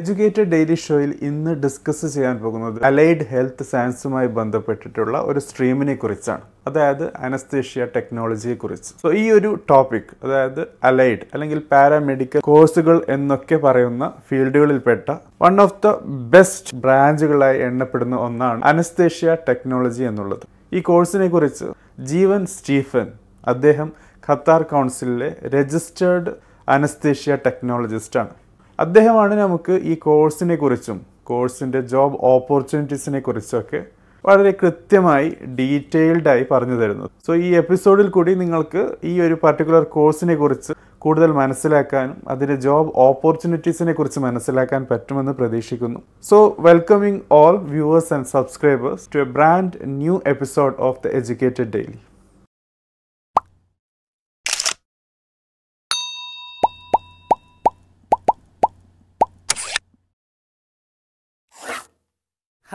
Educated daily ഷോയിൽ ഇന്ന് discuss ചെയ്യാൻ പോകുന്നത് അലൈഡ് ഹെൽത്ത് സയൻസുമായി ബന്ധപ്പെട്ടിട്ടുള്ള ഒരു സ്ട്രീമിനെ കുറിച്ചാണ്. അതായത് അനസ്തേഷ്യ ടെക്നോളജിയെ കുറിച്ച്. സോ ഈ ഒരു ടോപ്പിക് അതായത് അലൈഡ് അല്ലെങ്കിൽ പാരാമെഡിക്കൽ കോഴ്സുകൾ എന്നൊക്കെ പറയുന്ന ഫീൽഡുകളിൽപ്പെട്ട വൺ ഓഫ് ദ ബെസ്റ്റ് ബ്രാഞ്ചുകളായി എണ്ണപ്പെടുന്ന ഒന്നാണ് അനസ്തേഷ്യ ടെക്നോളജി എന്നുള്ളത്. ഈ കോഴ്സിനെ കുറിച്ച് ജീവൻ സ്റ്റീഫൻ അദ്ദേഹം ഖത്താർ കൗൺസിലിലെ രജിസ്റ്റേർഡ് അനസ്തേഷ്യ ടെക്നോളജിസ്റ്റാണ് അദ്ദേഹമാണ് നമുക്ക് ഈ കോഴ്സിനെ കുറിച്ചും കോഴ്സിന്റെ ജോബ് ഓപ്പർച്യൂണിറ്റീസിനെ കുറിച്ചൊക്കെ വളരെ കൃത്യമായി ഡീറ്റെയിൽഡായി പറഞ്ഞു തരുന്നത്. സോ ഈ എപ്പിസോഡിൽ കൂടി നിങ്ങൾക്ക് ഈ ഒരു പർട്ടിക്കുലർ കോഴ്സിനെ കുറിച്ച് കൂടുതൽ മനസ്സിലാക്കാനും അതിന്റെ ജോബ് ഓപ്പർച്യൂണിറ്റീസിനെ കുറിച്ച് മനസ്സിലാക്കാൻ പറ്റുമെന്ന് പ്രതീക്ഷിക്കുന്നു. So welcoming all viewers and subscribers to a brand new episode of the educated daily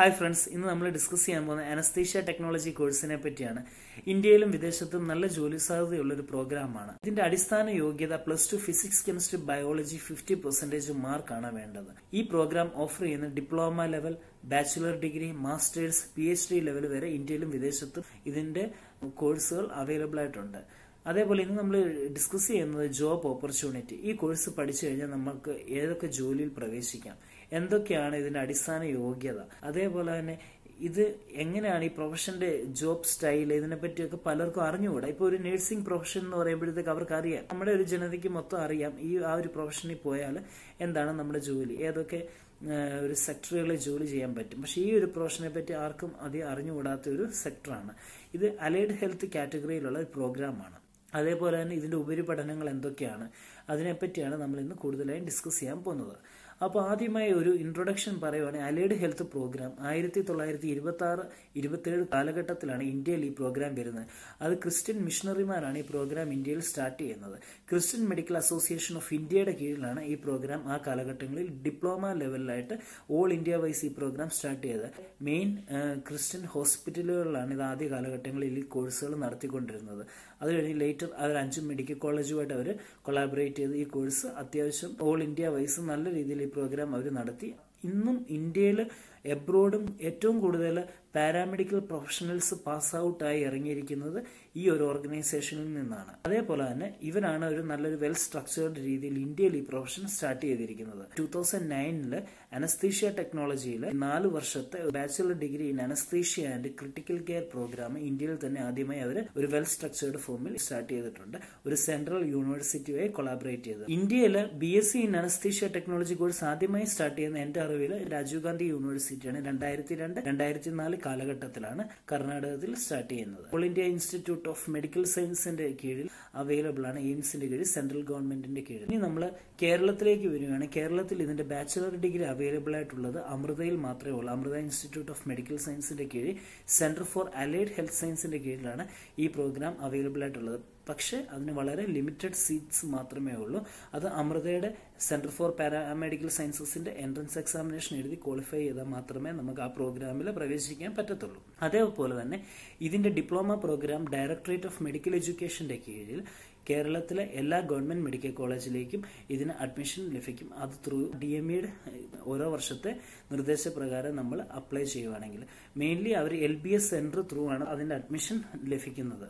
hi friends ഇന്ന് നമ്മൾ ഡിസ്കസ് ചെയ്യാൻ പോകുന്ന അനസ്തീഷ്യ ടെക്നോളജി കോഴ്സിനെ പറ്റിയാണ്. ഇന്ത്യയിലും വിദേശത്തും നല്ല ജോലി സാധ്യതയുള്ള ഒരു പ്രോഗ്രാമാണ് ഇതിന്റെ അടിസ്ഥാന യോഗ്യത plus two physics chemistry biology fifty percentage മാർക്കാണ് വേണ്ടത്. ഈ പ്രോഗ്രാം ഓഫർ ചെയ്യുന്ന diploma level bachelor degree masters P H D level വരെ ഇന്ത്യയിലും വിദേശത്തും ഇതിന്റെ കോഴ്സുകൾ അവൈലബിൾ ആയിട്ടുണ്ട്. അതേപോലെ ഇന്ന് നമ്മൾ ഡിസ്കസ് ചെയ്യുന്നത് ജോബ് ഓപ്പർച്യൂണിറ്റി ഈ കോഴ്സ് പഠിച്ചു കഴിഞ്ഞാൽ നമുക്ക് ഏതൊക്കെ ജോലിയിൽ പ്രവേശിക്കാം? എന്തൊക്കെയാണ് ഇതിന്റെ അടിസ്ഥാന യോഗ്യത? അതേപോലെ തന്നെ ഇത് എങ്ങനെയാണ് ഈ പ്രൊഫഷന്റെ ജോബ് സ്റ്റൈൽ ഇതിനെ പറ്റിയൊക്കെ പലർക്കും അറിഞ്ഞുകൂടാ? ഇപ്പൊ ഒരു നഴ്സിംഗ് പ്രൊഫഷൻ എന്ന് പറയുമ്പോഴത്തേക്ക് അവർക്ക് അറിയാം നമ്മുടെ ഒരു ജനതയ്ക്ക് മൊത്തം അറിയാം ഈ ആ ഒരു പ്രൊഫഷനിൽ പോയാൽ എന്താണ് നമ്മുടെ ജോലി? ഏതൊക്കെ ഒരു സെക്ടറുകളിൽ ജോലി ചെയ്യാൻ പറ്റും? പക്ഷേ ഈ ഒരു പ്രൊഫഷനെ പറ്റി ആർക്കും അധികം അറിഞ്ഞുകൂടാത്ത ഒരു സെക്ടറാണ്. ഇത് അലൈഡ് ഹെൽത്ത് കാറ്റഗറിയിലുള്ള ഒരു പ്രോഗ്രാമാണ്. അതേപോലെ തന്നെ ഇതിന്റെ ഉപരിപഠനങ്ങൾ എന്തൊക്കെയാണ്? അതിനെപ്പറ്റിയാണ് നമ്മൾ ഇന്ന് കൂടുതലായും ഡിസ്കസ് ചെയ്യാൻ പോകുന്നത്. അപ്പോൾ ആദ്യമായി ഒരു ഇൻട്രൊഡക്ഷൻ പറയുവാണെങ്കിൽ അലൈഡ് ഹെൽത്ത് പ്രോഗ്രാം ആയിരത്തി തൊള്ളായിരത്തി ഇരുപത്തി ആറ് ഇരുപത്തിയേഴ് കാലഘട്ടത്തിലാണ് ഇന്ത്യയിൽ ഈ പ്രോഗ്രാം വരുന്നത്. അത് ക്രിസ്ത്യൻ മിഷണറിമാരാണ് ഈ പ്രോഗ്രാം ഇന്ത്യയിൽ സ്റ്റാർട്ട് ചെയ്യുന്നത്. ക്രിസ്ത്യൻ മെഡിക്കൽ അസോസിയേഷൻ ഓഫ് ഇന്ത്യയുടെ കീഴിലാണ് ഈ പ്രോഗ്രാം ആ കാലഘട്ടങ്ങളിൽ ഡിപ്ലോമ ലെവലിലായിട്ട് ഓൾ ഇന്ത്യ വൈസ് ഈ പ്രോഗ്രാം സ്റ്റാർട്ട് ചെയ്തത്. മെയിൻ ക്രിസ്ത്യൻ ഹോസ്പിറ്റലുകളിലാണ് ഇത് ആദ്യ കാലഘട്ടങ്ങളിൽ ഈ കോഴ്സുകൾ നടത്തിക്കൊണ്ടിരുന്നത്. അത് കഴിഞ്ഞ് ലേറ്റർ അവർ അഞ്ച് മെഡിക്കൽ കോളേജുമായിട്ട് അവർ കൊളാബറേറ്റ് ചെയ്ത് ഈ കോഴ്സ് അത്യാവശ്യം ഓൾ ഇന്ത്യ വൈസ് നല്ല രീതിയിൽ പ്രോഗ്രാം അവർ നടത്തി. ഇന്നും ഇന്ത്യയിൽ എബ്രോഡും ഏറ്റവും കൂടുതൽ പാരാമെഡിക്കൽ പ്രൊഫഷണൽസ് പാസ് ഔട്ടായി ഇറങ്ങിയിരിക്കുന്നത് ഈ ഒരു ഓർഗനൈസേഷനിൽ നിന്നാണ്. അതേപോലെ തന്നെ ഇവരാണ് ഒരു നല്ലൊരു വെൽ സ്ട്രക്ചേർഡ് രീതിയിൽ ഇന്ത്യയിൽ ഈ പ്രൊഫഷൻ സ്റ്റാർട്ട് ചെയ്തിരിക്കുന്നത്. ടൂ തൗസൻഡ് നയനിൽ അനസ്തീഷ്യ ടെക്നോളജിയിൽ നാല് വർഷത്തെ bachelor degree in anaesthesia and critical care programme ഇന്ത്യയിൽ തന്നെ ആദ്യമായി അവർ ഒരു വെൽ സ്ട്രക്ചേർഡ് ഫോമിൽ സ്റ്റാർട്ട് ചെയ്തിട്ടുണ്ട്. ഒരു സെൻട്രൽ യൂണിവേഴ്സിറ്റിയായി കൊളാബറേറ്റ് ചെയ്ത് ഇന്ത്യയിൽ B S C in anaesthesia technology course ആദ്യമായി സ്റ്റാർട്ട് ചെയ്യുന്ന എന്റെ അറിവിൽ രാജീവ് ഗാന്ധി യൂണിവേഴ്സിറ്റിയാണ്. രണ്ടായിരത്തി രണ്ട് രണ്ടായിരത്തി നാല് കാലഘട്ടത്തിലാണ് കർണാടകത്തിൽ സ്റ്റാർട്ട് ചെയ്യുന്നത്. All India institute of medical സയൻസിന്റെ കീഴിൽ അവൈലബിൾ ആണ് എയിംസിന്റെ കീഴിൽ സെൻട്രൽ ഗവൺമെന്റിന്റെ കീഴിൽ. ഇനി നമ്മൾ കേരളത്തിലേക്ക് വരികയാണ്. കേരളത്തിൽ ഇതിന്റെ ബാച്ചുലർ ഡിഗ്രി അവൈലബിൾ ആയിട്ടുള്ളത് അമൃതയിൽ മാത്രമേ ഉള്ളൂ. അമൃത ഇൻസ്റ്റിറ്റ്യൂട്ട് ഓഫ് മെഡിക്കൽ സയൻസിന്റെ കീഴിൽ സെന്റർ ഫോർ അലൈഡ് ഹെൽത്ത് സയൻസിന്റെ കീഴിലാണ് ഈ പ്രോഗ്രാം അവൈലബിൾ ആയിട്ടുള്ളത്. പക്ഷേ അതിന് വളരെ ലിമിറ്റഡ് സീറ്റ്സ് മാത്രമേ ഉള്ളൂ. അത് അമൃതയുടെ സെന്റർ ഫോർ പാരാമെഡിക്കൽ സയൻസസിന്റെ എൻട്രൻസ് എക്സാമിനേഷൻ എഴുതി ക്വാളിഫൈ ചെയ്താൽ മാത്രമേ നമുക്ക് ആ പ്രോഗ്രാമിൽ പ്രവേശിക്കാൻ പറ്റത്തുള്ളൂ. അതേപോലെ തന്നെ ഇതിന്റെ diploma programme directorate of medical എഡ്യൂക്കേഷന്റെ കീഴിൽ കേരളത്തിലെ എല്ലാ ഗവൺമെന്റ് മെഡിക്കൽ കോളേജിലേക്കും ഇതിന് അഡ്മിഷൻ ലഭിക്കും. അത് ത്രൂ ഡി എം ഇയുടെ ഓരോ വർഷത്തെ നിർദ്ദേശപ്രകാരം നമ്മൾ അപ്ലൈ ചെയ്യുവാണെങ്കിൽ. മെയിൻലി അവർ L B S centre through ആണ് അതിന്റെ അഡ്മിഷൻ ലഭിക്കുന്നത്.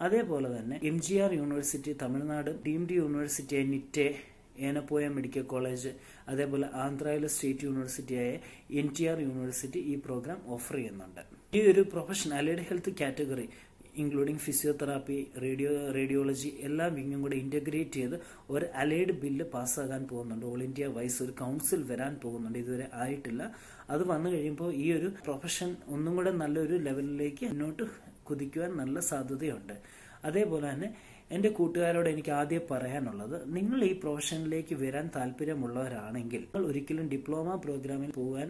അതേപോലെ തന്നെ M G R university Tamil Nadu deemed university Nitte Yenepoya medical college അതേപോലെ ആന്ധ്രയിലെ സ്റ്റേറ്റ് യൂണിവേഴ്സിറ്റിയായ എൻ ടി ആർ യൂണിവേഴ്സിറ്റി ഈ പ്രോഗ്രാം ഓഫർ ചെയ്യുന്നുണ്ട്. ഈ ഒരു profession allied health category including physiotherapy radio radiology എല്ലാ വിങ്ങും കൂടെ ഇന്റഗ്രേറ്റ് ചെയ്ത് ഒരു അലൈഡ് ബില്ല് പാസ്സാകാൻ പോകുന്നുണ്ട്. ഓൾ ഇന്ത്യ വൈസ് ഒരു കൗൺസിൽ വരാൻ പോകുന്നുണ്ട്. ഇതുവരെ ആയിട്ടില്ല. അത് വന്നു കഴിയുമ്പോൾ ഈ ഒരു പ്രൊഫഷൻ ഒന്നും കൂടെ നല്ലൊരു ലെവലിലേക്ക് മുന്നോട്ട് കുതിക്കുവാൻ നല്ല സാധ്യതയുണ്ട്. അതേപോലെ തന്നെ എന്റെ കൂട്ടുകാരോട് എനിക്ക് ആദ്യം പറയാനുള്ളത് നിങ്ങൾ ഈ പ്രൊഫഷനിലേക്ക് വരാൻ താല്പര്യമുള്ളവരാണെങ്കിൽ നിങ്ങൾ ഒരിക്കലും ഡിപ്ലോമ പ്രോഗ്രാമിൽ പോകാൻ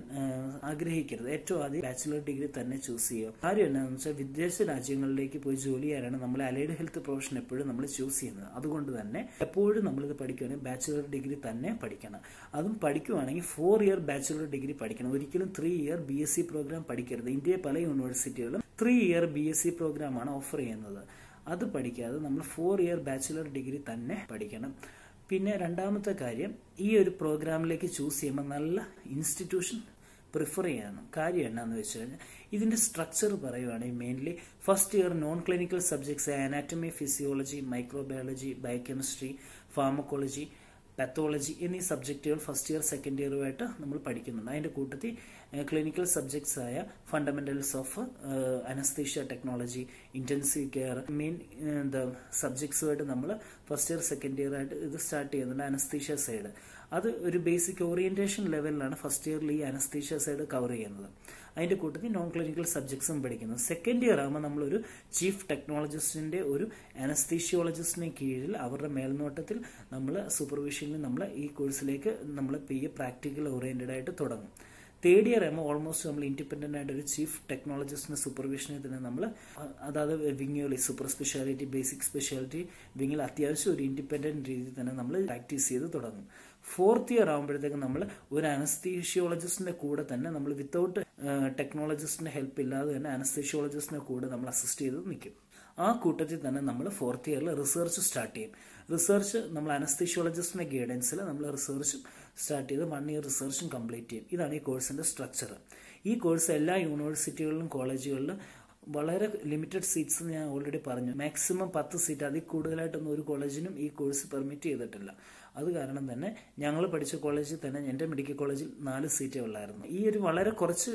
ആഗ്രഹിക്കരുത്. ഏറ്റവും ആദ്യം ബാച്ചിലർ ഡിഗ്രി തന്നെ ചൂസ് ചെയ്യുക. കാര്യം എന്താണെന്ന് വെച്ചാൽ വിദേശ രാജ്യങ്ങളിലേക്ക് പോയി ജോലി ചെയ്യാനാണ് നമ്മൾ അലൈഡ് ഹെൽത്ത് പ്രൊഫഷൻ എപ്പോഴും നമ്മൾ ചൂസ് ചെയ്യുന്നത്. അതുകൊണ്ട് തന്നെ എപ്പോഴും നമ്മളിത് പഠിക്കുകയാണെങ്കിൽ ബാച്ചിലർ ഡിഗ്രി തന്നെ പഠിക്കണം. അതും പഠിക്കുവാണെങ്കിൽ ഫോർ ഇയർ ബാച്ചിലർ ഡിഗ്രി പഠിക്കണം. ഒരിക്കലും three year B S C programme പഠിക്കരുത്. ഇന്ത്യയിലെ പല യൂണിവേഴ്സിറ്റികളും three year B S C പ്രോഗ്രാമാണ് ഓഫർ ചെയ്യുന്നത്. അത് പഠിക്കാതെ നമ്മൾ ഫോർ ഇയർ ബാച്ചിലർ ഡിഗ്രി തന്നെ പഠിക്കണം. പിന്നെ രണ്ടാമത്തെ കാര്യം ഈ ഒരു പ്രോഗ്രാമിലേക്ക് ചൂസ് ചെയ്യുമ്പോൾ നല്ല ഇൻസ്റ്റിറ്റ്യൂഷൻ പ്രിഫർ ചെയ്യണം. കാര്യം എന്നാന്ന് വെച്ച് കഴിഞ്ഞാൽ ഇതിന്റെ സ്ട്രക്ചർ പറയുവാണെങ്കിൽ mainly first year non clinical subjects anatomy physiology microbiology biochemistry pharmacology pathology എന്നീ സബ്ജക്റ്റുകൾ ഫസ്റ്റ് ഇയർ സെക്കൻഡ് ഇയറുമായിട്ട് നമ്മൾ പഠിക്കുന്നുണ്ട്. അതിന്റെ കൂട്ടത്തിൽ ക്ലിനിക്കൽ സബ്ജക്ട്സ് ആയ fundamentals of anaesthesia technology intensive care main എന്താ സബ്ജക്ട്സുമായിട്ട് നമ്മൾ ഫസ്റ്റ് ഇയർ സെക്കൻഡ് ഇയർ ആയിട്ട് ഇത് സ്റ്റാർട്ട് ചെയ്യുന്നുണ്ട് അനസ്തീഷ്യ സൈഡ് അത് ഒരു ബേസിക് ഓറിയന്റേഷൻ ലെവലിലാണ് ഫസ്റ്റ് ഇയറിൽ ഈ അനസ്തീഷ്യ സൈഡ് കവർ ചെയ്യുന്നത്. അതിന്റെ കൂട്ടത്തിൽ നോൺ ക്ലിനിക്കൽ സബ്ജക്ട്സും പഠിക്കുന്നു. സെക്കൻഡ് ഇയർ ആകുമ്പോൾ നമ്മളൊരു ചീഫ് ടെക്നോളജിസ്റ്റിന്റെ ഒരു അനസ്തീഷ്യോളജിസ്റ്റിന് കീഴിൽ അവരുടെ മേൽനോട്ടത്തിൽ നമ്മൾ സൂപ്പർവിഷനിൽ നമ്മൾ ഈ കോഴ്സിലേക്ക് നമ്മൾ പി എ പ്രാക്ടിക്കൽ ഓറിയന്റഡ് ആയിട്ട് തുടങ്ങും. തേർഡ് ഇയർ ആകുമ്പോൾ ഓൾമോസ്റ്റ് നമ്മൾ ഇൻഡിപെൻഡന്റ് ആയിട്ട് ഒരു ചീഫ് ടെക്നോളജിസ്റ്റിന്റെ സൂപ്പർവിഷനിൽ തന്നെ നമ്മൾ അതായത് വിങ്ങുകളിൽ സൂപ്പർ സ്പെഷ്യാലിറ്റി ബേസിക് സ്പെഷ്യാലിറ്റി വിങ്ങിൽ അത്യാവശ്യം ഒരു ഇൻഡിപെൻഡന്റ് രീതിയിൽ തന്നെ നമ്മൾ പ്രാക്ടീസ് ചെയ്ത് തുടങ്ങും. ഫോർത്ത് ഇയർ ആകുമ്പോഴത്തേക്ക് നമ്മൾ ഒരു അനസ്തീഷ്യോളജിസ്റ്റിന്റെ കൂടെ തന്നെ നമ്മൾ വിത്തൗട്ട് ടെക്നോളജിസ്റ്റിന്റെ ഹെൽപ്പ് ഇല്ലാതെ തന്നെ അനസ്തീഷ്യോളജിസ്റ്റിന്റെ കൂടെ നമ്മൾ അസിസ്റ്റ് ചെയ്ത് നിൽക്കും ആ കൂട്ടത്തിൽ തന്നെ നമ്മൾ ഫോർത്ത് ഇയറിൽ റിസർച്ച് സ്റ്റാർട്ട് ചെയ്യും. റിസർച്ച് നമ്മൾ അനസ്തീഷ്യോളജിസ്റ്റിന്റെ ഗൈഡൻസിൽ നമ്മൾ റിസർച്ചും സ്റ്റാർട്ട് ചെയ്ത് വൺ ഇയർ റിസർച്ചും കംപ്ലീറ്റ് ചെയ്യും. ഇതാണ് ഈ കോഴ്സിന്റെ സ്ട്രക്ചർ ഈ കോഴ്സ് എല്ലാ യൂണിവേഴ്സിറ്റികളിലും കോളേജുകളിലും വളരെ ലിമിറ്റഡ് സീറ്റ്സ് ഞാൻ ഓൾറെഡി പറഞ്ഞു. മാക്സിമം പത്ത് സീറ്റ് അതിൽ കൂടുതലായിട്ടൊന്നും ഒരു കോളേജിനും ഈ കോഴ്സ് പെർമിറ്റ് ചെയ്തിട്ടില്ല. അത് കാരണം തന്നെ ഞങ്ങൾ പഠിച്ച കോളേജിൽ തന്നെ എന്റെ മെഡിക്കൽ കോളേജിൽ നാല് സീറ്റേ ഉള്ളായിരുന്നു. ഈ ഒരു വളരെ കുറച്ച്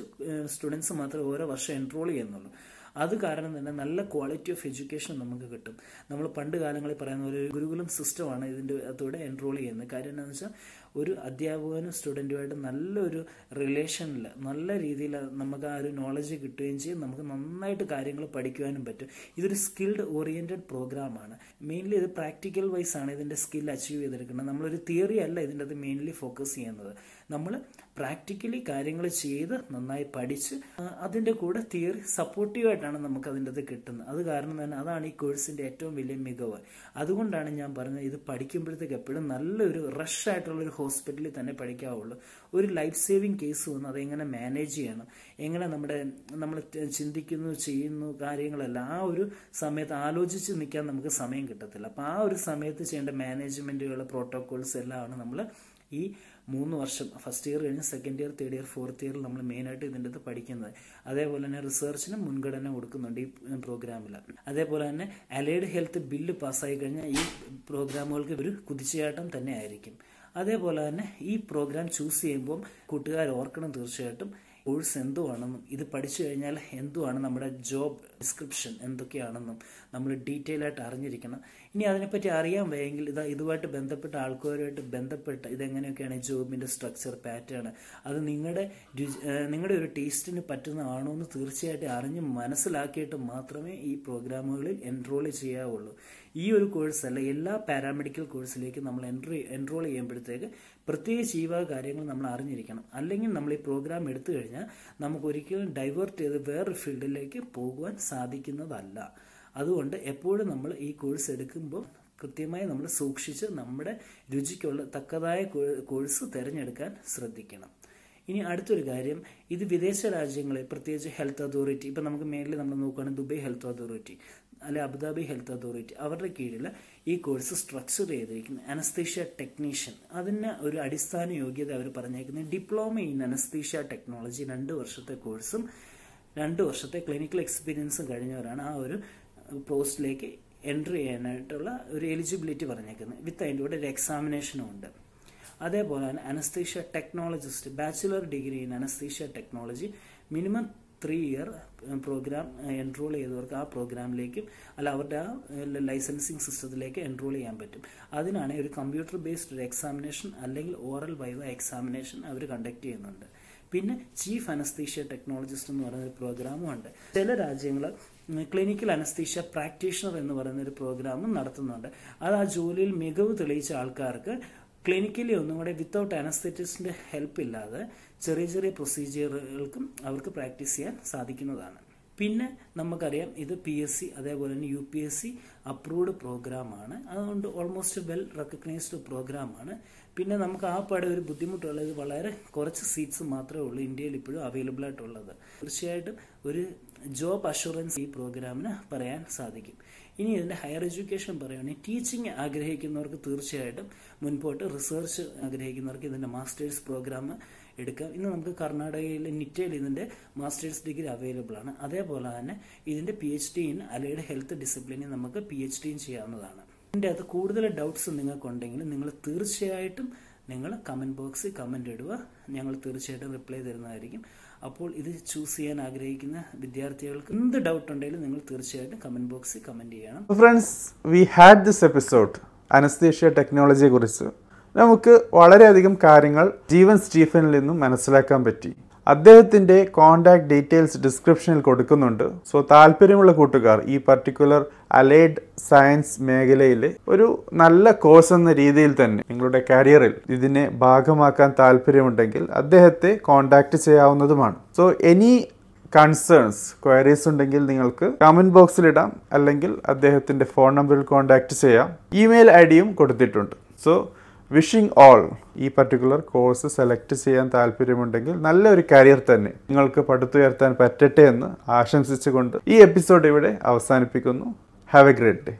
സ്റ്റുഡൻസ് മാത്രമേ ഓരോ വർഷം എൻറോൾ ചെയ്യുന്നുള്ളൂ. അത് കാരണം തന്നെ നല്ല ക്വാളിറ്റി ഓഫ് എഡ്യൂക്കേഷൻ നമുക്ക് കിട്ടും. നമ്മൾ പണ്ട് കാലങ്ങളിൽ പറയുന്ന ഒരു ഗുരുകുലം സിസ്റ്റമാണ് ഇതിന്റെ അതോടെ എൻറോൾ ചെയ്യുന്നത്. കാര്യം എന്താണെന്ന് വെച്ചാൽ ഒരു അധ്യാപകനും സ്റ്റുഡന്റുമായിട്ട് നല്ലൊരു റിലേഷനിൽ നല്ല രീതിയിൽ നമുക്ക് ആ ഒരു നോളജ് കിട്ടുകയും ചെയ്യും. നമുക്ക് നന്നായിട്ട് കാര്യങ്ങൾ പഠിക്കുവാനും പറ്റും. ഇതൊരു സ്കിൽഡ് ഓറിയന്റഡ് പ്രോഗ്രാമാണ് മെയിൻലി ഇത് പ്രാക്ടിക്കൽ വൈസ് ആണ് ഇതിന്റെ സ്കിൽ അച്ചീവ് ചെയ്തെടുക്കുന്നത്. നമ്മളൊരു തിയറി അല്ല ഇതിന്റെ അത് മെയിൻലി ഫോക്കസ് ചെയ്യുന്നത്. നമ്മൾ പ്രാക്ടിക്കലി കാര്യങ്ങൾ ചെയ്ത് നന്നായി പഠിച്ച് അതിന്റെ കൂടെ തിയറി സപ്പോർട്ടീവായിട്ടാണ് നമുക്ക് അതിന്റെ അത് കിട്ടുന്നത്. അത് കാരണം തന്നെ അതാണ് ഈ കോഴ്സിന്റെ ഏറ്റവും വലിയ മികവ്. അതുകൊണ്ടാണ് ഞാൻ പറഞ്ഞത് ഇത് പഠിക്കുമ്പോഴത്തേക്ക് എപ്പോഴും നല്ലൊരു റഷ് ആയിട്ടുള്ള ഒരു ഹോസ്പിറ്റലിൽ തന്നെ പഠിക്കാവുള്ളൂ. ഒരു ലൈഫ് സേവിങ് കേസ് വന്ന് അതെങ്ങനെ മാനേജ് ചെയ്യണം? എങ്ങനെ നമ്മുടെ നമ്മൾ ചിന്തിക്കുന്നു ചെയ്യുന്നു കാര്യങ്ങളെല്ലാം ആ ഒരു സമയത്ത് ആലോചിച്ച് നിൽക്കാൻ നമുക്ക് സമയം കിട്ടത്തില്ല. അപ്പോൾ ആ ഒരു സമയത്ത് ചെയ്യേണ്ട മാനേജ്മെന്റുകൾ പ്രോട്ടോകോൾസ് എല്ലാമാണ് നമ്മൾ ഈ മൂന്ന് വർഷം ഫസ്റ്റ് ഇയർ കഴിഞ്ഞ് second year third year fourth year നമ്മൾ മെയിനായിട്ട് ഇതിന്റെ അകത്ത് പഠിക്കുന്നത്. അതേപോലെ തന്നെ റിസർച്ചിന് മുൻഗണന കൊടുക്കുന്നുണ്ട് ഈ പ്രോഗ്രാമിൽ അതേപോലെ തന്നെ അലൈഡ് ഹെൽത്ത് ബില്ല് പാസ്സായി കഴിഞ്ഞാൽ ഈ പ്രോഗ്രാമുകൾക്ക് ഒരു കുതിച്ചുചാട്ടം തന്നെ ആയിരിക്കും. അതേപോലെ തന്നെ ഈ പ്രോഗ്രാം ചൂസ് ചെയ്യുമ്പോൾ കൂട്ടുകാർ ഓർക്കണം തീർച്ചയായിട്ടും കോഴ്സ് എന്തുവാണെന്നും ഇത് പഠിച്ചു കഴിഞ്ഞാൽ എന്തുവാണ് നമ്മുടെ ജോബ് ഡിസ്ക്രിപ്ഷൻ എന്തൊക്കെയാണെന്നും നമ്മൾ ഡീറ്റെയിൽ ആയിട്ട് അറിഞ്ഞിരിക്കണം. ഇനി അതിനെപ്പറ്റി അറിയാൻ വയ്യെങ്കിൽ ഇതാ ഇതുമായിട്ട് ബന്ധപ്പെട്ട ആൾക്കാരുമായിട്ട് ബന്ധപ്പെട്ട് ഇതെങ്ങനെയൊക്കെയാണ് ജോബിന്റെ സ്ട്രക്ചർ പാറ്റേൺ? അത് നിങ്ങളുടെ നിങ്ങളുടെ ഒരു ടേസ്റ്റിന് പറ്റുന്നതാണോ എന്ന് തീർച്ചയായിട്ടും അറിഞ്ഞ് മനസ്സിലാക്കിയിട്ട് മാത്രമേ ഈ പ്രോഗ്രാമുകളിൽ എൻറോൾ ചെയ്യാവുള്ളൂ. ഈ ഒരു കോഴ്സ് അല്ല എല്ലാ പാരാമെഡിക്കൽ കോഴ്സിലേക്കും നമ്മൾ എൻട്രി എൻറോൾ ചെയ്യുമ്പോഴത്തേക്ക് പ്രത്യേകിച്ച് ഈ വക കാര്യങ്ങൾ നമ്മൾ അറിഞ്ഞിരിക്കണം. അല്ലെങ്കിൽ നമ്മൾ ഈ പ്രോഗ്രാം എടുത്തു കഴിഞ്ഞാൽ നമുക്ക് ഒരിക്കലും ഡൈവേർട്ട് ചെയ്ത് വേറൊരു ഫീൽഡിലേക്ക് പോകുവാൻ സാധിക്കുന്നതല്ല. അതുകൊണ്ട് എപ്പോഴും നമ്മൾ ഈ കോഴ്സ് എടുക്കുമ്പോൾ കൃത്യമായി നമ്മൾ സൂക്ഷിച്ച് നമ്മുടെ രുചിക്കുള്ള തക്കതായ കോഴ്സ് തിരഞ്ഞെടുക്കാൻ ശ്രദ്ധിക്കണം. ഇനി അടുത്തൊരു കാര്യം ഇത് വിദേശ രാജ്യങ്ങളെ പ്രത്യേകിച്ച് ഹെൽത്ത് അതോറിറ്റി ഇപ്പം നമുക്ക് മെയിൻലി നമ്മൾ നോക്കുകയാണെങ്കിൽ ദുബൈ ഹെൽത്ത് അതോറിറ്റി അല്ലെ അബുദാബി ഹെൽത്ത് അതോറിറ്റി അവരുടെ കീഴിൽ ഈ കോഴ്സ് സ്ട്രക്ചർ ചെയ്തിരിക്കുന്നത് അനസ്തീഷ്യ ടെക്നീഷ്യൻ. അതിന് ഒരു അടിസ്ഥാന യോഗ്യത അവർ പറഞ്ഞേക്കുന്നത് ഡിപ്ലോമ ഇൻ അനസ്തീഷ്യ ടെക്നോളജി രണ്ട് വർഷത്തെ കോഴ്സും രണ്ട് വർഷത്തെ ക്ലിനിക്കൽ എക്സ്പീരിയൻസും കഴിഞ്ഞവരാണ് ആ ഒരു പോസ്റ്റിലേക്ക് എൻട്രി ചെയ്യാനായിട്ടുള്ള ഒരു എലിജിബിലിറ്റി പറഞ്ഞേക്കുന്നത്. വിത്ത് അതിന്റെ കൂടെ ഒരു എക്സാമിനേഷനും ഉണ്ട്. അതേപോലെ തന്നെ anaesthesia technologist bachelor degree in anaesthesia technology minimum three year programme enrol ചെയ്തവർക്ക് ആ പ്രോഗ്രാമിലേക്കും അല്ല അവരുടെ ആ ലൈസൻസിങ് സിസ്റ്റത്തിലേക്ക് എൻറോൾ ചെയ്യാൻ പറ്റും. അതിനാണ് ഒരു കമ്പ്യൂട്ടർ ബേസ്ഡ് ഒരു എക്സാമിനേഷൻ അല്ലെങ്കിൽ ഓറൽ വൈവ എക്സാമിനേഷൻ അവർ കണ്ടക്ട് ചെയ്യുന്നുണ്ട്. പിന്നെ ചീഫ് അനസ്തീഷ്യ ടെക്നോളജിസ്റ്റ് എന്ന് പറയുന്ന ഒരു പ്രോഗ്രാമും ഉണ്ട്. ചില രാജ്യങ്ങൾ ക്ലിനിക്കൽ അനസ്തീഷ്യ പ്രാക്ടീഷണർ എന്ന് പറയുന്ന ഒരു പ്രോഗ്രാമും നടത്തുന്നുണ്ട്. അത് ആ ജോലിയിൽ മികവ് തെളിയിച്ച ആൾക്കാർക്ക് ക്ലിനിക്കലി ഒന്നും കൂടെ വിത്തൗട്ട് അനസ്തറ്റിസ്റ്റിന്റെ ഹെൽപ്പ് ഇല്ലാതെ ചെറിയ ചെറിയ പ്രൊസീജിയറുകൾക്കും അവർക്ക് പ്രാക്ടീസ് ചെയ്യാൻ സാധിക്കുന്നതാണ്. പിന്നെ നമുക്കറിയാം ഇത് പി എസ് സി അതേപോലെ തന്നെ U P S C approved പ്രോഗ്രാമാണ് അതുകൊണ്ട് ഓൾമോസ്റ്റ് വെൽ റെക്കഗ്നൈസ്ഡ് പ്രോഗ്രാമാണ് പിന്നെ നമുക്ക് ആ പാടെ ഒരു ബുദ്ധിമുട്ടുള്ളത് വളരെ കുറച്ച് സീറ്റ്സ് മാത്രമേ ഉള്ളൂ ഇന്ത്യയിൽ ഇപ്പോഴും അവൈലബിൾ ആയിട്ടുള്ളത്. തീർച്ചയായിട്ടും ഒരു ജോബ് അഷുറൻസ് ഈ പ്രോഗ്രാമിന് പറയാൻ സാധിക്കും. ഇനി ഇതിന്റെ ഹയർ എഡ്യൂക്കേഷൻ പറയുകയാണെങ്കിൽ ടീച്ചിങ് ആഗ്രഹിക്കുന്നവർക്ക് തീർച്ചയായിട്ടും മുൻപോട്ട് റിസർച്ച് ആഗ്രഹിക്കുന്നവർക്ക് ഇതിന്റെ മാസ്റ്റേഴ്സ് പ്രോഗ്രാം എടുക്കാം. ഇന്ന് നമുക്ക് കർണാടകയിലെ നിറ്റയിൽ ഇതിന്റെ മാസ്റ്റേഴ്സ് ഡിഗ്രി അവൈലബിൾ ആണ്. അതേപോലെ തന്നെ ഇതിന്റെ P H D in allied health ഡിസിപ്ലിനിൽ നമുക്ക് പി എച്ച് ഡിയും ചെയ്യാവുന്നതാണ്. ഇതിന്റെ അത് കൂടുതൽ ഡൗട്ട്സ് നിങ്ങൾക്കുണ്ടെങ്കിൽ നിങ്ങൾ തീർച്ചയായിട്ടും നിങ്ങൾ കമന്റ് ബോക്സിൽ കമന്റ് ഇടുക. ഞങ്ങൾ തീർച്ചയായിട്ടും റിപ്ലൈ തരുന്നതായിരിക്കും. അപ്പോൾ ഇത് ചൂസ് ചെയ്യാൻ ആഗ്രഹിക്കുന്ന വിദ്യാർത്ഥികൾക്ക് എന്ത് ഡൗട്ട് ഉണ്ടെങ്കിലും നിങ്ങൾ തീർച്ചയായിട്ടും കമന്റ് ബോക്സിൽ കമന്റ് ചെയ്യണം. Friends we had this episode anaesthesia ടെക്നോളജിയെ കുറിച്ച്. നമുക്ക് വളരെയധികം കാര്യങ്ങൾ ജീവൻ സ്റ്റീഫനിൽ നിന്നും മനസ്സിലാക്കാൻ പറ്റി. അദ്ദേഹത്തിന്റെ കോണ്ടാക്ട് ഡീറ്റെയിൽസ് ഡിസ്ക്രിപ്ഷനിൽ കൊടുക്കുന്നുണ്ട്. സോ താല്പര്യമുള്ള കൂട്ടുകാർ ഈ പർട്ടിക്കുലർ അലൈഡ് സയൻസ് മേഖലയിൽ ഒരു നല്ല കോഴ്സ് എന്ന രീതിയിൽ തന്നെ നിങ്ങളുടെ കരിയറിൽ ഇതിനെ ഭാഗമാക്കാൻ താല്പര്യമുണ്ടെങ്കിൽ അദ്ദേഹത്തെ കോൺടാക്റ്റ് ചെയ്യാവുന്നതുമാണ്. സോ എനി കൺസേൺസ് ക്വയറീസ് ഉണ്ടെങ്കിൽ നിങ്ങൾക്ക് കമന്റ് ബോക്സിൽ ഇടാം. അല്ലെങ്കിൽ അദ്ദേഹത്തിന്റെ ഫോൺ നമ്പറിൽ കോൺടാക്റ്റ് ചെയ്യാം. ഇമെയിൽ ഐ ഡിയും കൊടുത്തിട്ടുണ്ട്. സോ വിഷിംഗ് ഓൾ ഈ പർട്ടിക്കുലർ കോഴ്സ് സെലക്ട് ചെയ്യാൻ താല്പര്യമുണ്ടെങ്കിൽ നല്ലൊരു കരിയർ തന്നെ നിങ്ങൾക്ക് പടുത്തുയർത്താൻ പറ്റട്ടെ എന്ന് ആശംസിച്ചുകൊണ്ട് ഈ എപ്പിസോഡ് ഇവിടെ അവസാനിപ്പിക്കുന്നു. Have A great day